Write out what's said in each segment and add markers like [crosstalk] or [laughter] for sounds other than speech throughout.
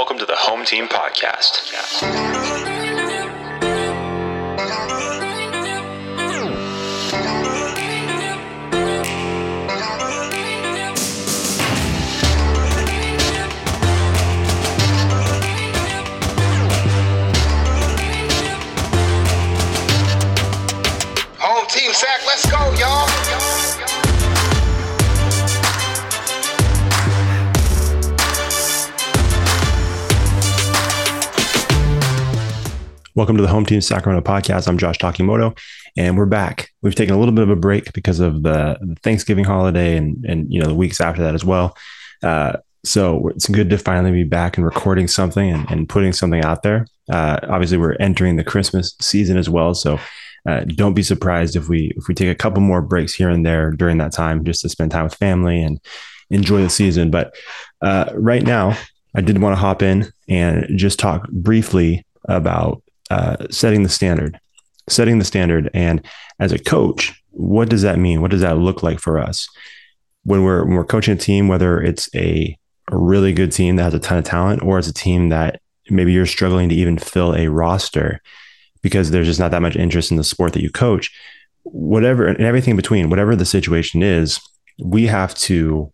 Welcome to the Home Team Podcast. Welcome to the Home Team Sacramento podcast. I'm Josh Takimoto, and we're back. We've taken a little bit of a break because of the, Thanksgiving holiday and and you know the weeks after that as well. Uh, so it's good to finally be back and recording something and, and putting something out there. Uh, obviously, we're entering the Christmas season as well, so uh, don't be surprised if we if we take a couple more breaks here and there during that time just to spend time with family and enjoy the season. But uh, right now, I did want to hop in and just talk briefly about uh, setting the standard, setting the standard. And as a coach, what does that mean? What does that look like for us when we're when we're coaching a team, whether it's a, a really good team that has a ton of talent, or it's a team that maybe you're struggling to even fill a roster because there's just not that much interest in the sport that you coach. Whatever and everything in between, whatever the situation is, we have to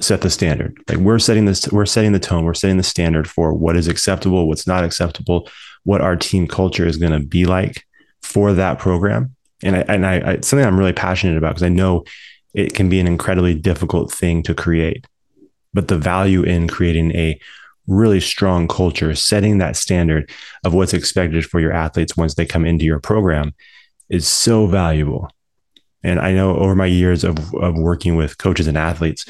set the standard. Like we're setting this, we're setting the tone, we're setting the standard for what is acceptable, what's not acceptable, what our team culture is going to be like for that program. And I, and I, I it's something I'm really passionate about because I know it can be an incredibly difficult thing to create. But the value in creating a really strong culture, setting that standard of what's expected for your athletes once they come into your program is so valuable. And I know over my years of, of working with coaches and athletes,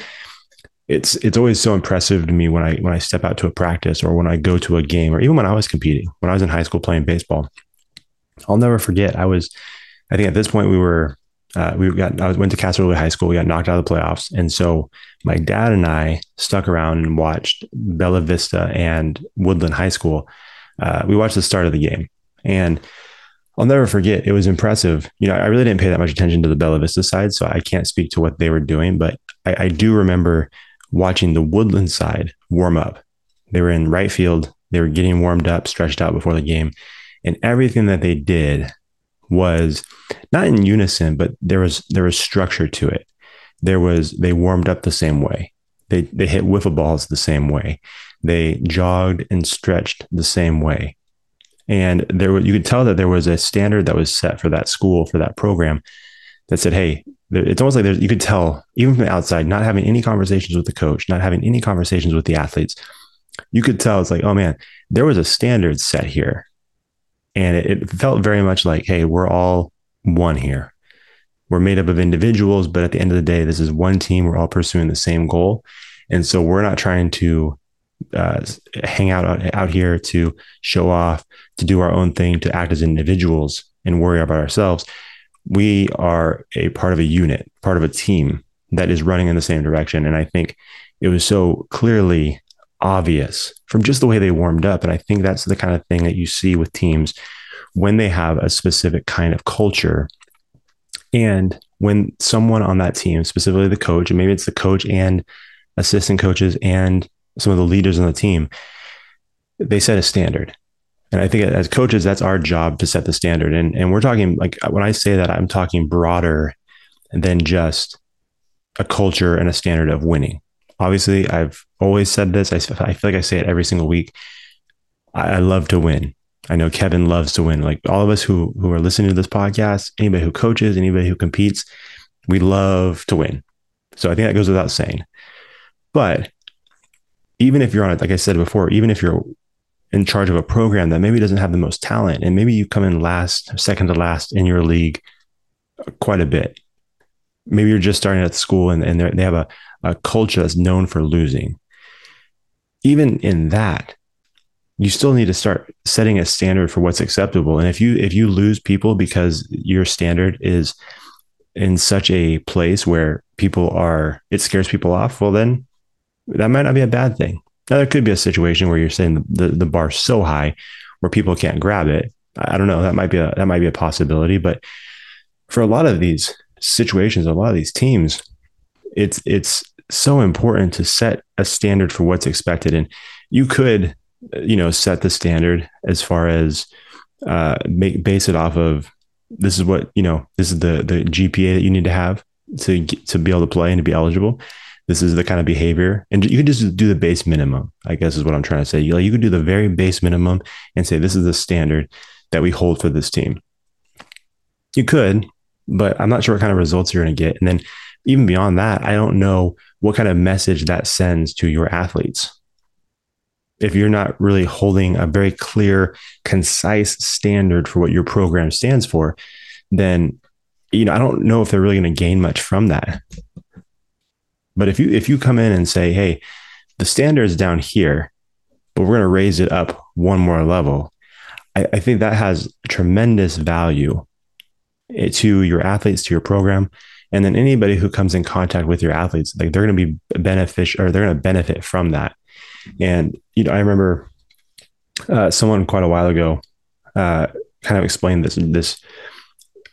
it's it's always so impressive to me when I when I step out to a practice or when I go to a game or even when I was competing when I was in high school playing baseball. I'll never forget. I was, I think at this point we were, uh, we got I was went to Castro High School. We got knocked out of the playoffs, and so my dad and I stuck around and watched Bella Vista and Woodland High School. Uh, we watched the start of the game, and I'll never forget. It was impressive. You know, I really didn't pay that much attention to the Bella Vista side, so I can't speak to what they were doing, but I, I do remember watching the Woodland side warm up. They were in right field. They were getting warmed up, stretched out before the game. And everything that they did was not in unison, but there was there was structure to it. There was they warmed up the same way. They they hit wiffle balls the same way. They jogged and stretched the same way. And there was you could tell that there was a standard that was set for that school, for that program that said, hey, it's almost like you could tell, even from the outside, not having any conversations with the coach, not having any conversations with the athletes, you could tell it's like, oh man, there was a standard set here. And it, it felt very much like, hey, we're all one here. We're made up of individuals, but at the end of the day, this is one team. We're all pursuing the same goal. And so we're not trying to uh, hang out out here to show off, to do our own thing, to act as individuals and worry about ourselves we are a part of a unit, part of a team that is running in the same direction. And I think it was so clearly obvious from just the way they warmed up. And I think that's the kind of thing that you see with teams when they have a specific kind of culture. And when someone on that team, specifically the coach, and maybe it's the coach and assistant coaches and some of the leaders on the team, they set a standard and I think as coaches, that's our job to set the standard. And and we're talking like when I say that, I'm talking broader than just a culture and a standard of winning. Obviously, I've always said this. I, I feel like I say it every single week. I, I love to win. I know Kevin loves to win. Like all of us who who are listening to this podcast, anybody who coaches, anybody who competes, we love to win. So I think that goes without saying. But even if you're on it, like I said before, even if you're in charge of a program that maybe doesn't have the most talent and maybe you come in last second to last in your league quite a bit. Maybe you're just starting at school and, and they have a, a culture that's known for losing. Even in that you still need to start setting a standard for what's acceptable. And if you if you lose people because your standard is in such a place where people are it scares people off well then that might not be a bad thing now, there could be a situation where you're saying the, the, the bar so high where people can't grab it. I don't know. That might be a that might be a possibility. But for a lot of these situations, a lot of these teams, it's it's so important to set a standard for what's expected. And you could you know, set the standard as far as uh, make base it off of this is what you know. This is the the GPA that you need to have to to be able to play and to be eligible. This is the kind of behavior, and you can just do the base minimum. I guess is what I'm trying to say. You like you can do the very base minimum and say this is the standard that we hold for this team. You could, but I'm not sure what kind of results you're going to get. And then even beyond that, I don't know what kind of message that sends to your athletes if you're not really holding a very clear, concise standard for what your program stands for, then you know I don't know if they're really going to gain much from that. But if you if you come in and say, "Hey, the standard is down here, but we're going to raise it up one more level," I, I think that has tremendous value eh, to your athletes, to your program, and then anybody who comes in contact with your athletes, like they're going to be beneficial or they're going to benefit from that. And you know, I remember uh, someone quite a while ago uh, kind of explained this. This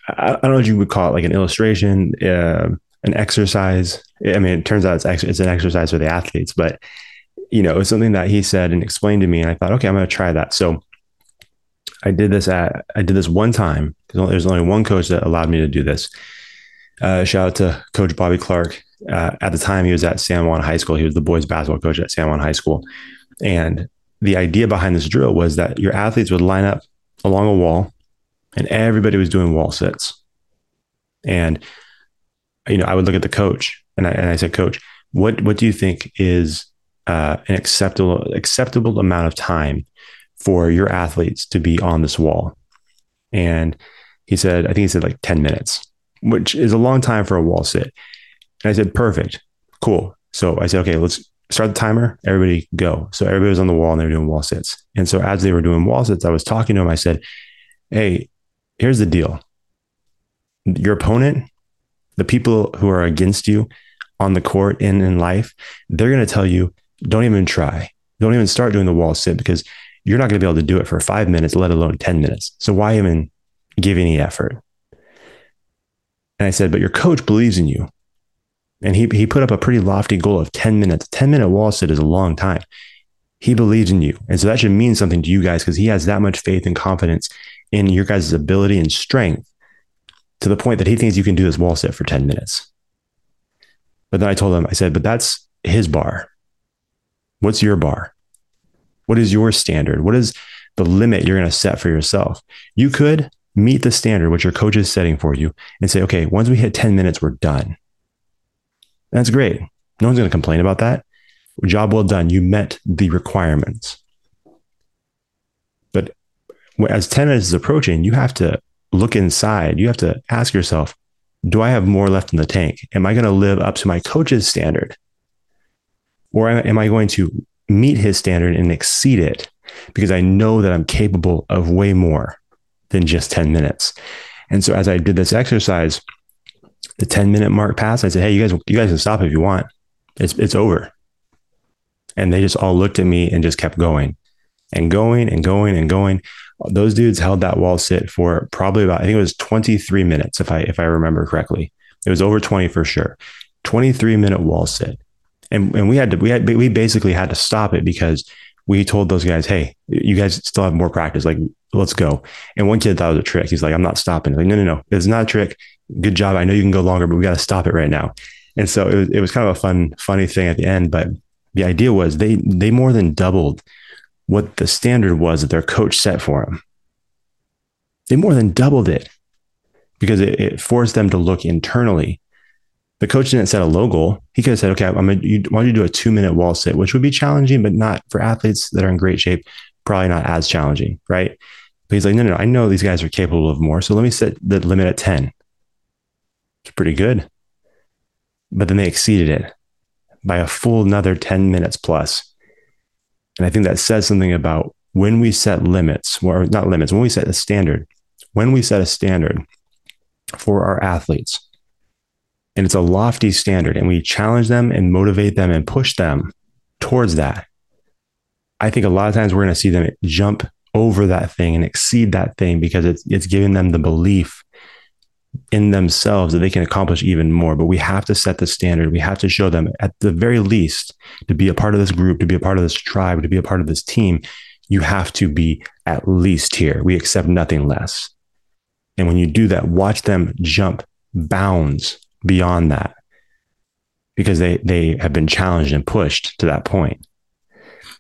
I, don't know what you would call it, like an illustration, uh, an exercise. I mean, it turns out it's ex- it's an exercise for the athletes, but you know, it was something that he said and explained to me, and I thought, okay, I'm going to try that. So I did this at I did this one time. Because there's only one coach that allowed me to do this. Uh, shout out to Coach Bobby Clark uh, at the time he was at San Juan High School. He was the boys basketball coach at San Juan High School. And the idea behind this drill was that your athletes would line up along a wall and everybody was doing wall sits. And, you know, I would look at the coach and I, and I said, coach, what, what do you think is uh, an acceptable, acceptable amount of time for your athletes to be on this wall? And he said, I think he said like 10 minutes, which is a long time for a wall sit. And I said, perfect, cool. So I said, okay, let's start the timer. Everybody go. So everybody was on the wall and they were doing wall sits. And so as they were doing wall sits, I was talking to them. I said, hey, here's the deal. Your opponent, the people who are against you on the court and in life, they're going to tell you, don't even try. Don't even start doing the wall sit because you're not going to be able to do it for five minutes, let alone 10 minutes. So why even give any effort? And I said, but your coach believes in you. And he, he put up a pretty lofty goal of 10 minutes. 10 minute wall sit is a long time. He believes in you. And so that should mean something to you guys because he has that much faith and confidence in your guys' ability and strength to the point that he thinks you can do this wall sit for 10 minutes. But then I told him, I said, but that's his bar. What's your bar? What is your standard? What is the limit you're going to set for yourself? You could meet the standard, which your coach is setting for you, and say, okay, once we hit 10 minutes, we're done. That's great. No one's going to complain about that. Job well done. You met the requirements. But as 10 minutes is approaching, you have to look inside. You have to ask yourself, do I have more left in the tank? Am I going to live up to my coach's standard? Or am I going to meet his standard and exceed it because I know that I'm capable of way more than just 10 minutes? And so as I did this exercise, the 10 minute mark passed. I said, Hey, you guys, you guys can stop if you want. It's, it's over. And they just all looked at me and just kept going and going and going and going. Those dudes held that wall sit for probably about, I think it was 23 minutes, if I, if I remember correctly. It was over 20 for sure. 23 minute wall sit. And, and we had to, we had, we basically had to stop it because we told those guys, Hey, you guys still have more practice. Like, let's go. And one kid thought it was a trick. He's like, I'm not stopping. Like, no, no, no, it's not a trick good job. I know you can go longer, but we got to stop it right now. And so it was, it was kind of a fun, funny thing at the end. But the idea was they they more than doubled what the standard was that their coach set for them. They more than doubled it because it, it forced them to look internally. The coach didn't set a low goal. He could have said, "Okay, I'm gonna, you, why don't you do a two minute wall sit, which would be challenging, but not for athletes that are in great shape. Probably not as challenging, right?" But he's like, "No, no, no I know these guys are capable of more, so let me set the limit at ten. It's pretty good. But then they exceeded it by a full another 10 minutes plus. And I think that says something about when we set limits, or not limits, when we set a standard, when we set a standard for our athletes, and it's a lofty standard, and we challenge them and motivate them and push them towards that. I think a lot of times we're going to see them jump over that thing and exceed that thing because it's it's giving them the belief in themselves that they can accomplish even more. But we have to set the standard. We have to show them at the very least to be a part of this group, to be a part of this tribe, to be a part of this team. You have to be at least here. We accept nothing less. And when you do that, watch them jump bounds beyond that because they they have been challenged and pushed to that point.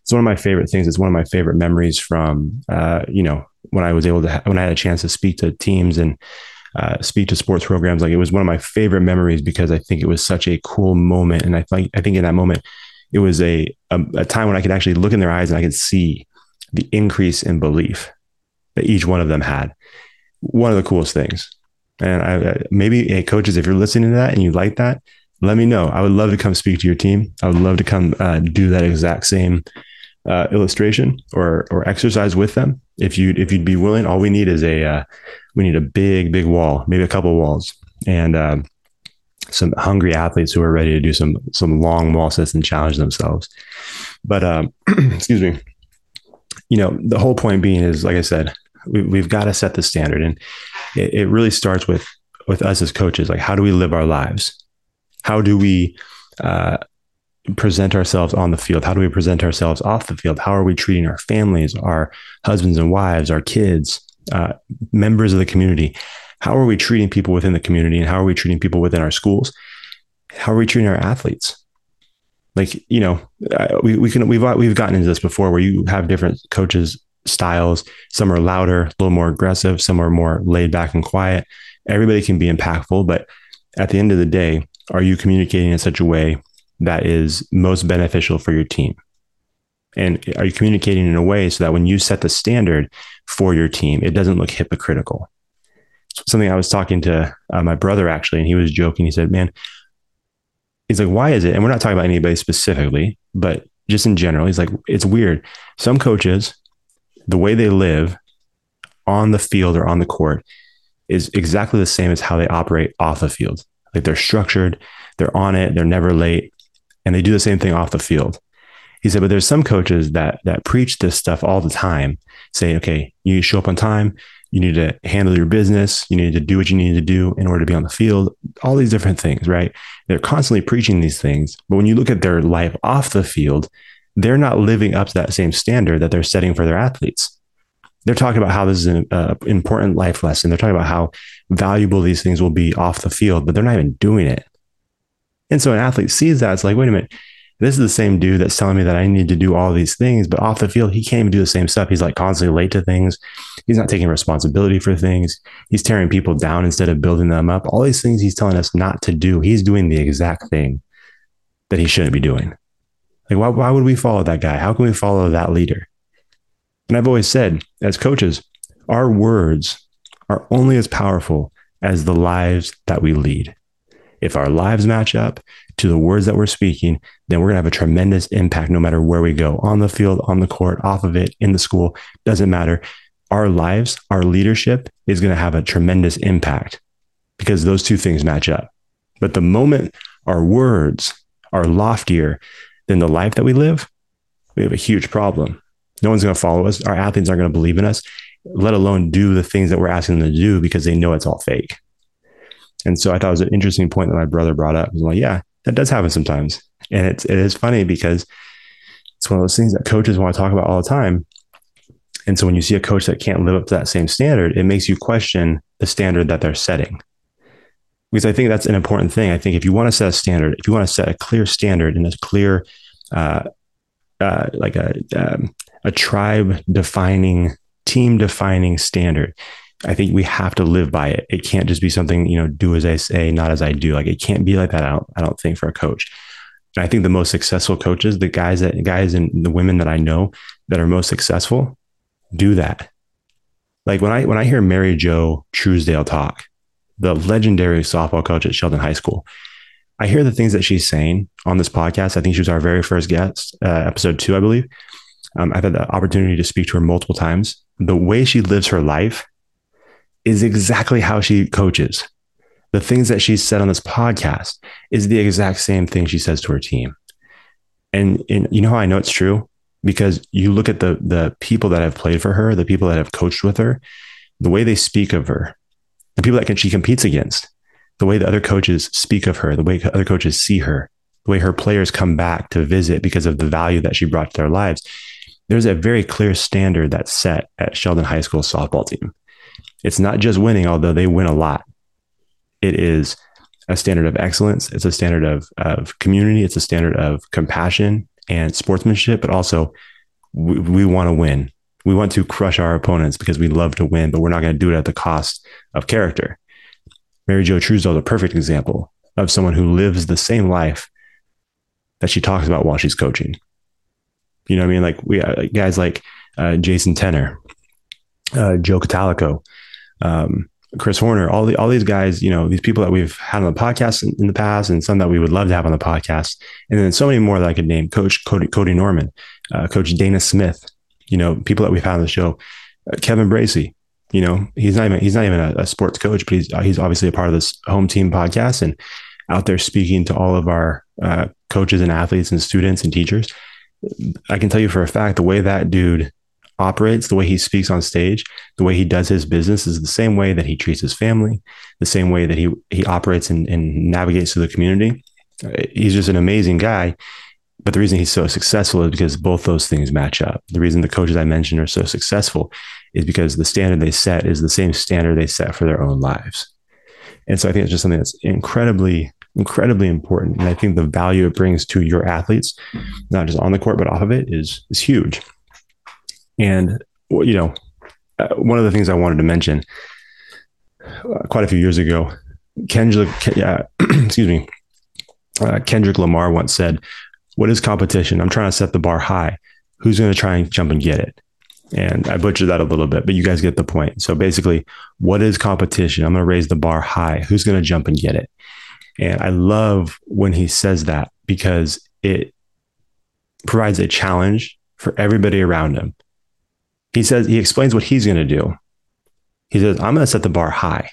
It's one of my favorite things. It's one of my favorite memories from uh, you know when I was able to ha- when I had a chance to speak to teams and uh, speak to sports programs. Like it was one of my favorite memories because I think it was such a cool moment, and I think I think in that moment it was a, a a time when I could actually look in their eyes and I could see the increase in belief that each one of them had. One of the coolest things. And I, maybe hey, coaches, if you're listening to that and you like that, let me know. I would love to come speak to your team. I would love to come uh, do that exact same uh, illustration or or exercise with them. If you if you'd be willing, all we need is a uh, we need a big big wall, maybe a couple walls, and uh, some hungry athletes who are ready to do some some long wall sets and challenge themselves. But um, [clears throat] excuse me, you know the whole point being is like I said, we, have got to set the standard, and it, it really starts with with us as coaches. Like, how do we live our lives? How do we uh, present ourselves on the field? How do we present ourselves off the field? How are we treating our families, our husbands and wives, our kids, uh, members of the community? How are we treating people within the community, and how are we treating people within our schools? How are we treating our athletes? Like you know, we we can we've we've gotten into this before, where you have different coaches styles. Some are louder, a little more aggressive. Some are more laid back and quiet. Everybody can be impactful, but at the end of the day, are you communicating in such a way that is most beneficial for your team? And are you communicating in a way so that when you set the standard for your team, it doesn't look hypocritical? Something I was talking to uh, my brother actually, and he was joking. He said, Man, he's like, why is it? And we're not talking about anybody specifically, but just in general, he's like, it's weird. Some coaches, the way they live on the field or on the court is exactly the same as how they operate off the field. Like they're structured, they're on it, they're never late, and they do the same thing off the field. He said, but there's some coaches that that preach this stuff all the time, saying, okay, you show up on time, you need to handle your business, you need to do what you need to do in order to be on the field, all these different things, right? They're constantly preaching these things. But when you look at their life off the field, they're not living up to that same standard that they're setting for their athletes. They're talking about how this is an uh, important life lesson. They're talking about how valuable these things will be off the field, but they're not even doing it. And so an athlete sees that. It's like, wait a minute, this is the same dude that's telling me that I need to do all these things, but off the field, he can't even do the same stuff. He's like constantly late to things. He's not taking responsibility for things. He's tearing people down instead of building them up. All these things he's telling us not to do. He's doing the exact thing that he shouldn't be doing. Like, why, why would we follow that guy? How can we follow that leader? And I've always said, as coaches, our words are only as powerful as the lives that we lead. If our lives match up to the words that we're speaking, then we're going to have a tremendous impact no matter where we go on the field, on the court, off of it, in the school, doesn't matter. Our lives, our leadership is going to have a tremendous impact because those two things match up. But the moment our words are loftier than the life that we live, we have a huge problem. No one's going to follow us. Our athletes aren't going to believe in us, let alone do the things that we're asking them to do because they know it's all fake. And so I thought it was an interesting point that my brother brought up. I was like, yeah, that does happen sometimes. And it's, it is funny because it's one of those things that coaches want to talk about all the time. And so when you see a coach that can't live up to that same standard, it makes you question the standard that they're setting because I think that's an important thing. I think if you want to set a standard, if you want to set a clear standard and a clear, uh, uh, like a um, a tribe defining, team defining standard, I think we have to live by it. It can't just be something you know, do as I say, not as I do. Like it can't be like that. I don't, I don't think for a coach. And I think the most successful coaches, the guys that guys and the women that I know that are most successful, do that. Like when I when I hear Mary Jo Truesdale talk, the legendary softball coach at Sheldon High School. I hear the things that she's saying on this podcast. I think she was our very first guest, uh, episode two, I believe. Um, I've had the opportunity to speak to her multiple times. The way she lives her life is exactly how she coaches. The things that she said on this podcast is the exact same thing she says to her team. And, and you know how I know it's true? Because you look at the the people that have played for her, the people that have coached with her, the way they speak of her, the people that she competes against, the way the other coaches speak of her, the way other coaches see her, the way her players come back to visit because of the value that she brought to their lives. There's a very clear standard that's set at Sheldon High School softball team. It's not just winning, although they win a lot. It is a standard of excellence. It's a standard of, of community. It's a standard of compassion and sportsmanship, but also we, we want to win. We want to crush our opponents because we love to win, but we're not going to do it at the cost of character. Mary Jo Truesdale is a perfect example of someone who lives the same life that she talks about while she's coaching. You know what I mean? Like we uh, guys like uh, Jason Tenner, uh, Joe Catalico, um, Chris Horner, all the all these guys, you know, these people that we've had on the podcast in, in, the past, and some that we would love to have on the podcast, and then so many more that I could name. Coach Cody, Cody Norman, uh, Coach Dana Smith, you know, people that we've had on the show, uh, Kevin Bracey. You know, he's not even he's not even a, a sports coach, but he's uh, he's obviously a part of this home team podcast and out there speaking to all of our uh, coaches and athletes and students and teachers. I can tell you for a fact the way that dude operates, the way he speaks on stage, the way he does his business is the same way that he treats his family, the same way that he he operates and, and navigates through the community. Uh, he's just an amazing guy. But the reason he's so successful is because both those things match up. The reason the coaches I mentioned are so successful is because the standard they set is the same standard they set for their own lives. And so I think it's just something that's incredibly, incredibly important. And I think the value it brings to your athletes, not just on the court, but off of it is, is huge. And, you know, uh, one of the things I wanted to mention uh, quite a few years ago, Kendrick, uh, [clears throat] excuse me, uh, Kendrick Lamar once said, What is competition? I'm trying to set the bar high. Who's going to try and jump and get it? And I butchered that a little bit, but you guys get the point. So basically, what is competition? I'm going to raise the bar high. Who's going to jump and get it? And I love when he says that because it provides a challenge for everybody around him he says, he explains what he's going to do. He says, I'm going to set the bar high.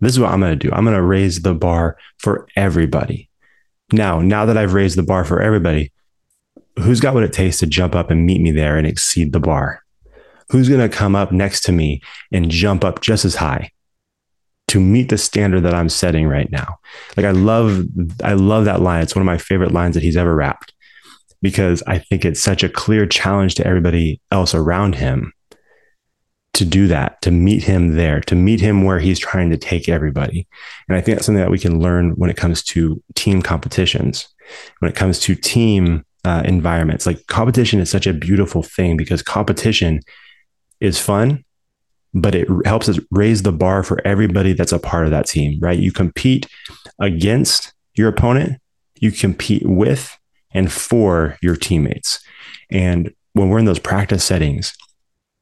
This is what I'm going to do. I'm going to raise the bar for everybody. Now, now that I've raised the bar for everybody, who's got what it takes to jump up and meet me there and exceed the bar? Who's going to come up next to me and jump up just as high to meet the standard that I'm setting right now? Like I love I love that line. It's one of my favorite lines that he's ever rapped because I think it's such a clear challenge to everybody else around him to do that, to meet him there, to meet him where he's trying to take everybody. And I think that's something that we can learn when it comes to team competitions, when it comes to team uh, environments. Like competition is such a beautiful thing because competition is fun, but it helps us raise the bar for everybody that's a part of that team, right? You compete against your opponent, you compete with and for your teammates. And when we're in those practice settings,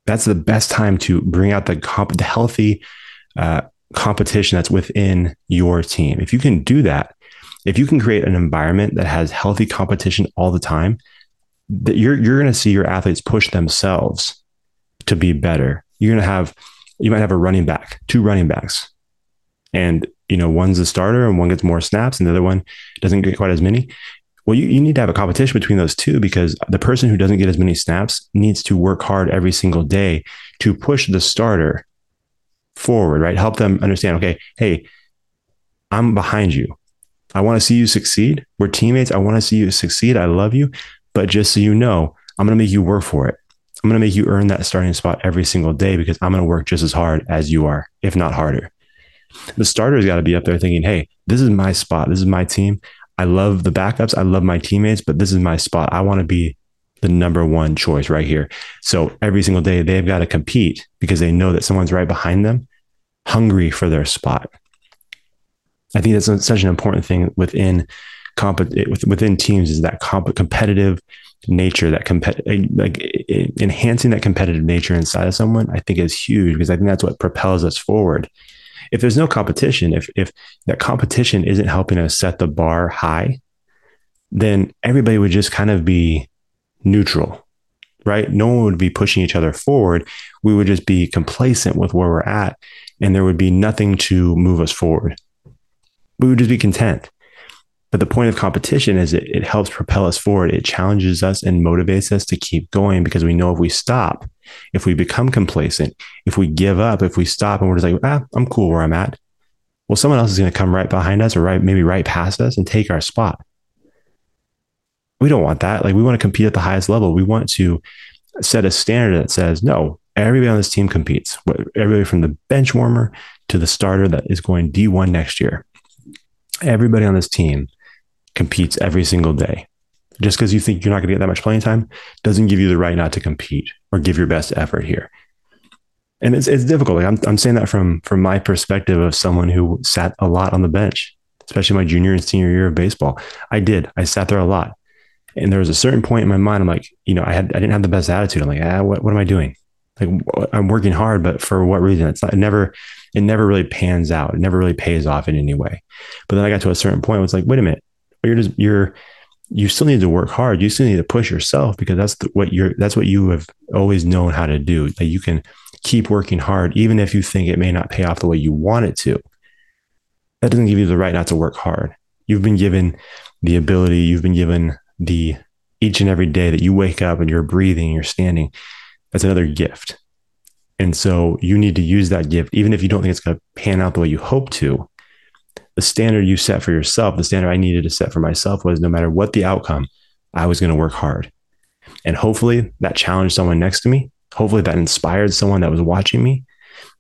that's the best time to bring out the comp- the healthy uh, competition that's within your team. If you can do that, if you can create an environment that has healthy competition all the time, that you're you're going to see your athletes push themselves to be better. You're going to have you might have a running back, two running backs, and you know one's a starter and one gets more snaps, and the other one doesn't get quite as many. Well, you, you need to have a competition between those two because the person who doesn't get as many snaps needs to work hard every single day to push the starter forward, right? Help them understand, okay, hey, I'm behind you. I want to see you succeed. We're teammates. I want to see you succeed. I love you. But just so you know, I'm going to make you work for it. I'm going to make you earn that starting spot every single day because I'm going to work just as hard as you are, if not harder. The starter's got to be up there thinking, hey, this is my spot. This is my team. I love the backups. I love my teammates, but this is my spot. I want to be the number one choice right here. So every single day they've got to compete because they know that someone's right behind them, hungry for their spot. I think that's such an important thing within comp within teams is that comp- competitive nature, that compet- like enhancing that competitive nature inside of someone. I think is huge because I think that's what propels us forward if there's no competition, if if that competition isn't helping us set the bar high, then everybody would just kind of be neutral, right? No one would be pushing each other forward. We would just be complacent with where we're at, and there would be nothing to move us forward. We would just be content. But the point of competition is it, it helps propel us forward. It challenges us and motivates us to keep going because we know if we stop, if we become complacent, if we give up, if we stop and we're just like, ah, I'm cool where I'm at, well, someone else is going to come right behind us or right, maybe right past us and take our spot. We don't want that. Like we want to compete at the highest level. We want to set a standard that says, no, everybody on this team competes. Everybody from the bench warmer to the starter that is going D1 next year. Everybody on this team competes every single day. Just because you think you're not going to get that much playing time doesn't give you the right not to compete or give your best effort here. And it's, it's difficult. Like I'm, I'm saying that from, from my perspective of someone who sat a lot on the bench, especially my junior and senior year of baseball. I did. I sat there a lot. And there was a certain point in my mind, I'm like, you know, I had, I didn't have the best attitude. I'm like, ah, what, what am I doing? Like I'm working hard, but for what reason? It's not, it never, it never really pans out. It never really pays off in any way. But then I got to a certain point. It was like, wait a minute, you're just, you're, you still need to work hard. You still need to push yourself because that's the, what you're, that's what you have always known how to do. That you can keep working hard, even if you think it may not pay off the way you want it to. That doesn't give you the right not to work hard. You've been given the ability, you've been given the each and every day that you wake up and you're breathing, you're standing. That's another gift. And so you need to use that gift, even if you don't think it's going to pan out the way you hope to the standard you set for yourself, the standard I needed to set for myself was no matter what the outcome, I was going to work hard. And hopefully that challenged someone next to me. Hopefully that inspired someone that was watching me.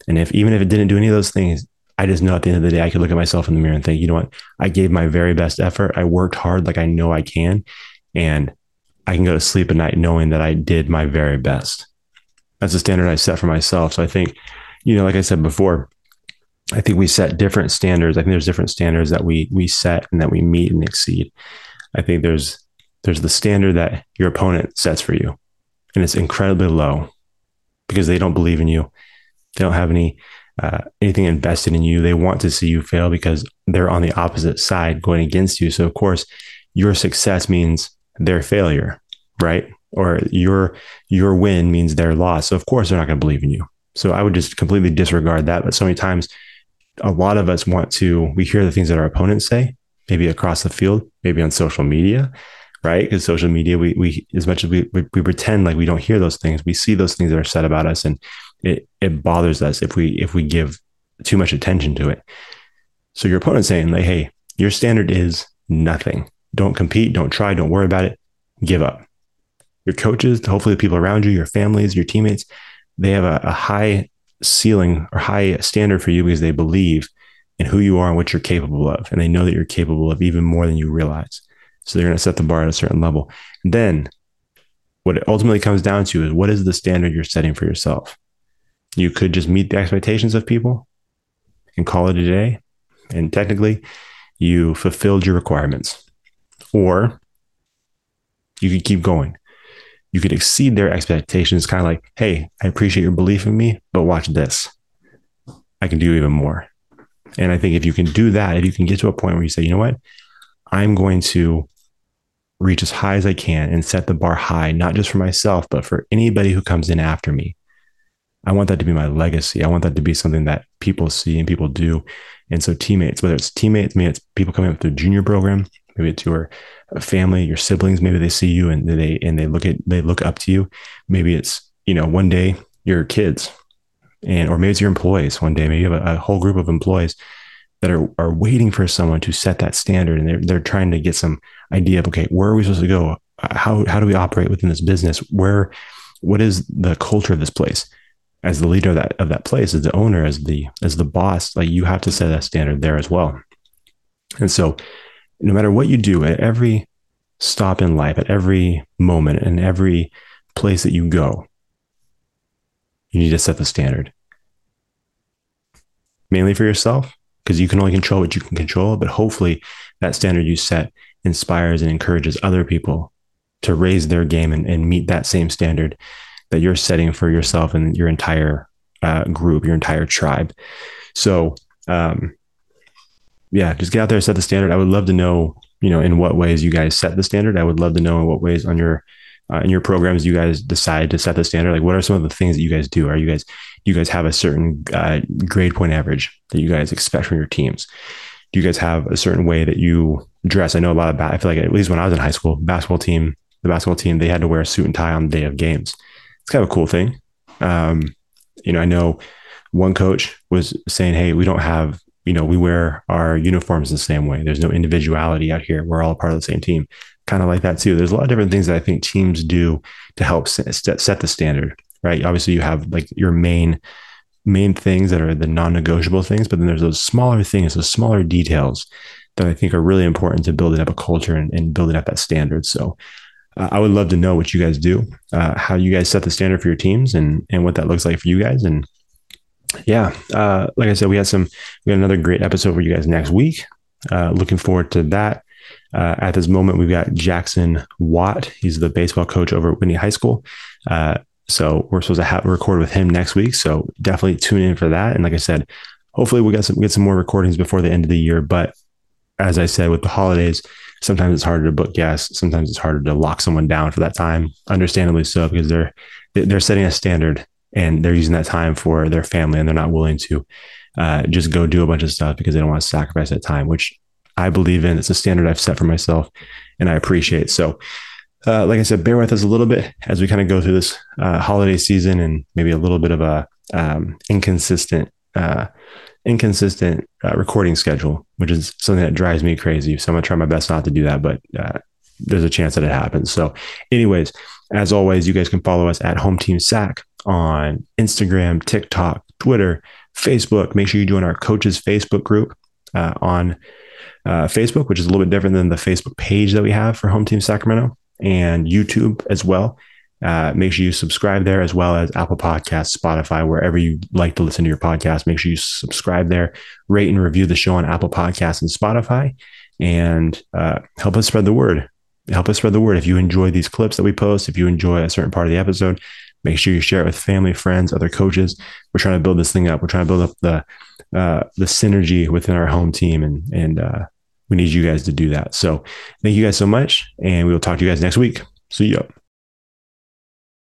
And if even if it didn't do any of those things, I just know at the end of the day, I could look at myself in the mirror and think, you know what? I gave my very best effort. I worked hard like I know I can. And I can go to sleep at night knowing that I did my very best. That's the standard I set for myself. So I think, you know, like I said before, I think we set different standards. I think there's different standards that we we set and that we meet and exceed. I think there's there's the standard that your opponent sets for you, and it's incredibly low because they don't believe in you. They don't have any uh, anything invested in you. They want to see you fail because they're on the opposite side going against you. So of course, your success means their failure, right? Or your your win means their loss. So of course, they're not going to believe in you. So I would just completely disregard that. But so many times a lot of us want to, we hear the things that our opponents say, maybe across the field, maybe on social media, right? Because social media, we, we, as much as we, we, we, pretend like we don't hear those things, we see those things that are said about us and it, it bothers us if we, if we give too much attention to it. So your opponent's saying like, Hey, your standard is nothing. Don't compete. Don't try. Don't worry about it. Give up. Your coaches, hopefully the people around you, your families, your teammates, they have a, a high ceiling or high standard for you because they believe in who you are and what you're capable of. And they know that you're capable of even more than you realize. So they're going to set the bar at a certain level. And then what it ultimately comes down to is what is the standard you're setting for yourself? You could just meet the expectations of people and call it a day. And technically, you fulfilled your requirements. Or you could keep going you could exceed their expectations. Kind of like, hey, I appreciate your belief in me, but watch this. I can do even more. And I think if you can do that, if you can get to a point where you say, you know what, I'm going to reach as high as I can and set the bar high, not just for myself, but for anybody who comes in after me. I want that to be my legacy. I want that to be something that people see and people do. And so teammates, whether it's teammates, maybe it's people coming up through junior program, maybe it's your family, your siblings, maybe they see you and they and they look at they look up to you. Maybe it's you know one day your kids, and or maybe it's your employees. One day, maybe you have a, a whole group of employees that are are waiting for someone to set that standard, and they're they're trying to get some idea of okay, where are we supposed to go? How how do we operate within this business? Where what is the culture of this place? As the leader of that of that place, as the owner, as the as the boss, like you have to set that standard there as well. And so no matter what you do at every stop in life, at every moment, and every place that you go, you need to set the standard. Mainly for yourself, because you can only control what you can control, but hopefully that standard you set inspires and encourages other people to raise their game and, and meet that same standard that you're setting for yourself and your entire uh, group, your entire tribe. So, um, yeah, just get out there, set the standard. I would love to know, you know, in what ways you guys set the standard. I would love to know in what ways on your uh, in your programs you guys decide to set the standard. Like, what are some of the things that you guys do? Are you guys do you guys have a certain uh, grade point average that you guys expect from your teams? Do you guys have a certain way that you dress? I know a lot of. I feel like at least when I was in high school, basketball team, the basketball team, they had to wear a suit and tie on the day of games. It's kind of a cool thing. Um, you know, I know one coach was saying, Hey, we don't have, you know, we wear our uniforms the same way. There's no individuality out here. We're all part of the same team. Kind of like that too. There's a lot of different things that I think teams do to help set, set the standard, right? Obviously, you have like your main main things that are the non-negotiable things, but then there's those smaller things, those smaller details that I think are really important to building up a culture and, and building up that standard. So uh, I would love to know what you guys do, uh, how you guys set the standard for your teams, and and what that looks like for you guys. And yeah, uh, like I said, we had some we got another great episode for you guys next week. Uh, looking forward to that. Uh, at this moment, we've got Jackson Watt. He's the baseball coach over at Whitney High School. Uh, so we're supposed to have record with him next week. So definitely tune in for that. And like I said, hopefully we get some get some more recordings before the end of the year. But as I said, with the holidays, sometimes it's harder to book guests. Sometimes it's harder to lock someone down for that time. Understandably so, because they're they're setting a standard and they're using that time for their family, and they're not willing to uh, just go do a bunch of stuff because they don't want to sacrifice that time, which I believe in. It's a standard I've set for myself, and I appreciate. So, uh, like I said, bear with us a little bit as we kind of go through this uh, holiday season and maybe a little bit of a um, inconsistent uh, inconsistent uh, recording schedule, which is something that drives me crazy. So I'm gonna try my best not to do that, but uh, there's a chance that it happens. So, anyways, as always, you guys can follow us at Home Team Sac on Instagram, TikTok, Twitter, Facebook. Make sure you join our coaches Facebook group uh, on uh, Facebook, which is a little bit different than the Facebook page that we have for Home Team Sacramento and YouTube as well. Uh, make sure you subscribe there as well as Apple Podcasts, Spotify, wherever you like to listen to your podcast. Make sure you subscribe there, rate and review the show on Apple Podcasts and Spotify, and uh, help us spread the word. Help us spread the word. If you enjoy these clips that we post, if you enjoy a certain part of the episode, make sure you share it with family, friends, other coaches. We're trying to build this thing up. We're trying to build up the uh, the synergy within our home team, and and uh, we need you guys to do that. So, thank you guys so much, and we will talk to you guys next week. See you.